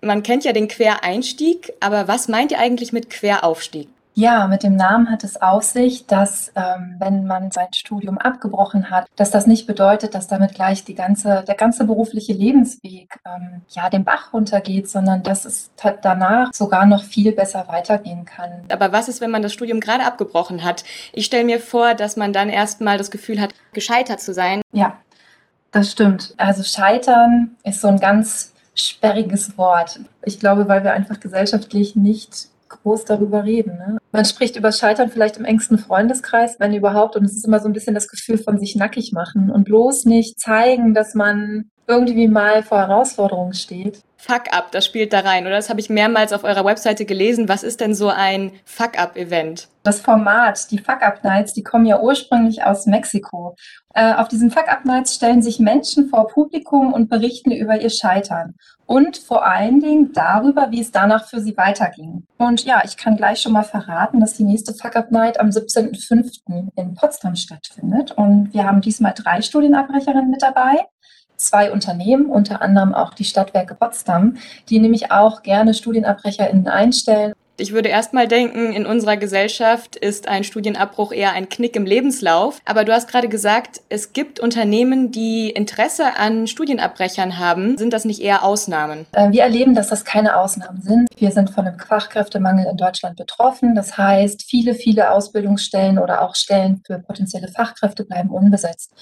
Man kennt ja den Quereinstieg, aber was meint ihr eigentlich mit Queraufstieg? Ja, mit dem Namen hat es auf sich, dass ähm, wenn man sein Studium abgebrochen hat, dass das nicht bedeutet, dass damit gleich die ganze, der ganze berufliche Lebensweg ähm, ja den Bach runtergeht, sondern dass es danach sogar noch viel besser weitergehen kann. Aber was ist, wenn man das Studium gerade abgebrochen hat? Ich stelle mir vor, dass man dann erstmal das Gefühl hat, gescheitert zu sein. Ja, das stimmt. Also scheitern ist so ein ganz sperriges Wort. Ich glaube, weil wir einfach gesellschaftlich nicht groß darüber reden. Ne? Man spricht über Scheitern vielleicht im engsten Freundeskreis, wenn überhaupt. Und es ist immer so ein bisschen das Gefühl von sich nackig machen und bloß nicht zeigen, dass man irgendwie mal vor Herausforderungen steht. Fuck-up, das spielt da rein, oder? Das habe ich mehrmals auf eurer Webseite gelesen. Was ist denn so ein Fuck-up-Event? Das Format, die Fuck-up-Nights, die kommen ja ursprünglich aus Mexiko. Äh, auf diesen Fuck-up-Nights stellen sich Menschen vor Publikum und berichten über ihr Scheitern und vor allen Dingen darüber, wie es danach für sie weiterging. Und ja, ich kann gleich schon mal verraten, dass die nächste Fuck-up-Night am 17.05. in Potsdam stattfindet. Und wir haben diesmal drei Studienabbrecherinnen mit dabei zwei Unternehmen, unter anderem auch die Stadtwerke Potsdam, die nämlich auch gerne StudienabbrecherInnen einstellen. Ich würde erst mal denken, in unserer Gesellschaft ist ein Studienabbruch eher ein Knick im Lebenslauf. Aber du hast gerade gesagt, es gibt Unternehmen, die Interesse an Studienabbrechern haben. Sind das nicht eher Ausnahmen? Äh, wir erleben, dass das keine Ausnahmen sind. Wir sind von einem Fachkräftemangel in Deutschland betroffen. Das heißt, viele, viele Ausbildungsstellen oder auch Stellen für potenzielle Fachkräfte bleiben unbesetzt.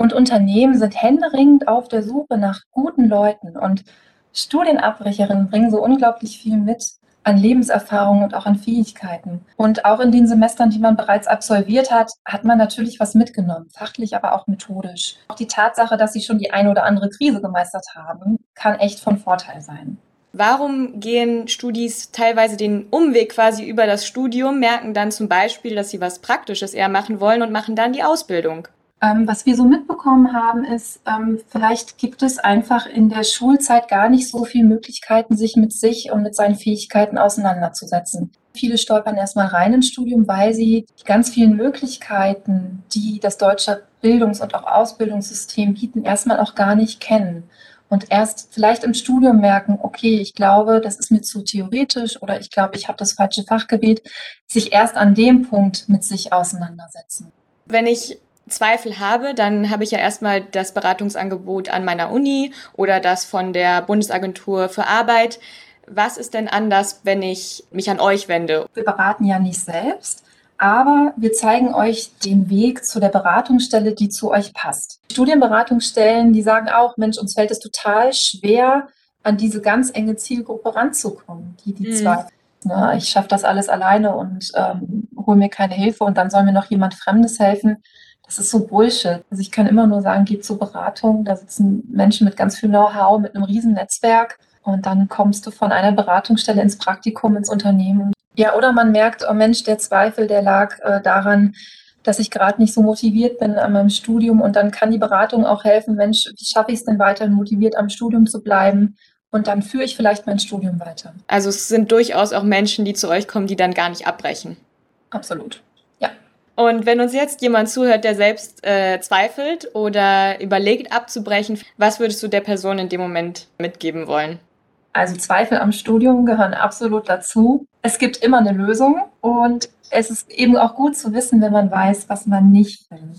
Und Unternehmen sind händeringend auf der Suche nach guten Leuten. Und Studienabbrecherinnen bringen so unglaublich viel mit an Lebenserfahrung und auch an Fähigkeiten. Und auch in den Semestern, die man bereits absolviert hat, hat man natürlich was mitgenommen, fachlich, aber auch methodisch. Auch die Tatsache, dass sie schon die eine oder andere Krise gemeistert haben, kann echt von Vorteil sein. Warum gehen Studis teilweise den Umweg quasi über das Studium, merken dann zum Beispiel, dass sie was Praktisches eher machen wollen und machen dann die Ausbildung? Ähm, was wir so mitbekommen haben, ist, ähm, vielleicht gibt es einfach in der Schulzeit gar nicht so viele Möglichkeiten, sich mit sich und mit seinen Fähigkeiten auseinanderzusetzen. Viele stolpern erstmal rein ins Studium, weil sie die ganz vielen Möglichkeiten, die das deutsche Bildungs- und auch Ausbildungssystem bieten, erstmal auch gar nicht kennen. Und erst vielleicht im Studium merken, okay, ich glaube, das ist mir zu theoretisch oder ich glaube, ich habe das falsche Fach gewählt, sich erst an dem Punkt mit sich auseinandersetzen. Wenn ich Zweifel habe, dann habe ich ja erstmal das Beratungsangebot an meiner Uni oder das von der Bundesagentur für Arbeit. Was ist denn anders, wenn ich mich an euch wende? Wir beraten ja nicht selbst, aber wir zeigen euch den Weg zu der Beratungsstelle, die zu euch passt. Studienberatungsstellen, die sagen auch, Mensch, uns fällt es total schwer, an diese ganz enge Zielgruppe ranzukommen, die die mhm. zwei. Ne, ich schaffe das alles alleine und ähm, hole mir keine Hilfe und dann soll mir noch jemand Fremdes helfen. Das ist so Bullshit. Also ich kann immer nur sagen, geht zur Beratung. Da sitzen Menschen mit ganz viel Know-how, mit einem riesen Netzwerk. Und dann kommst du von einer Beratungsstelle ins Praktikum, ins Unternehmen. Ja, oder man merkt, oh Mensch, der Zweifel, der lag äh, daran, dass ich gerade nicht so motiviert bin an meinem Studium. Und dann kann die Beratung auch helfen, Mensch, wie schaffe ich es denn weiterhin motiviert am Studium zu bleiben? Und dann führe ich vielleicht mein Studium weiter. Also es sind durchaus auch Menschen, die zu euch kommen, die dann gar nicht abbrechen. Absolut. Und wenn uns jetzt jemand zuhört, der selbst äh, zweifelt oder überlegt abzubrechen, was würdest du der Person in dem Moment mitgeben wollen? Also Zweifel am Studium gehören absolut dazu. Es gibt immer eine Lösung und es ist eben auch gut zu wissen, wenn man weiß, was man nicht will.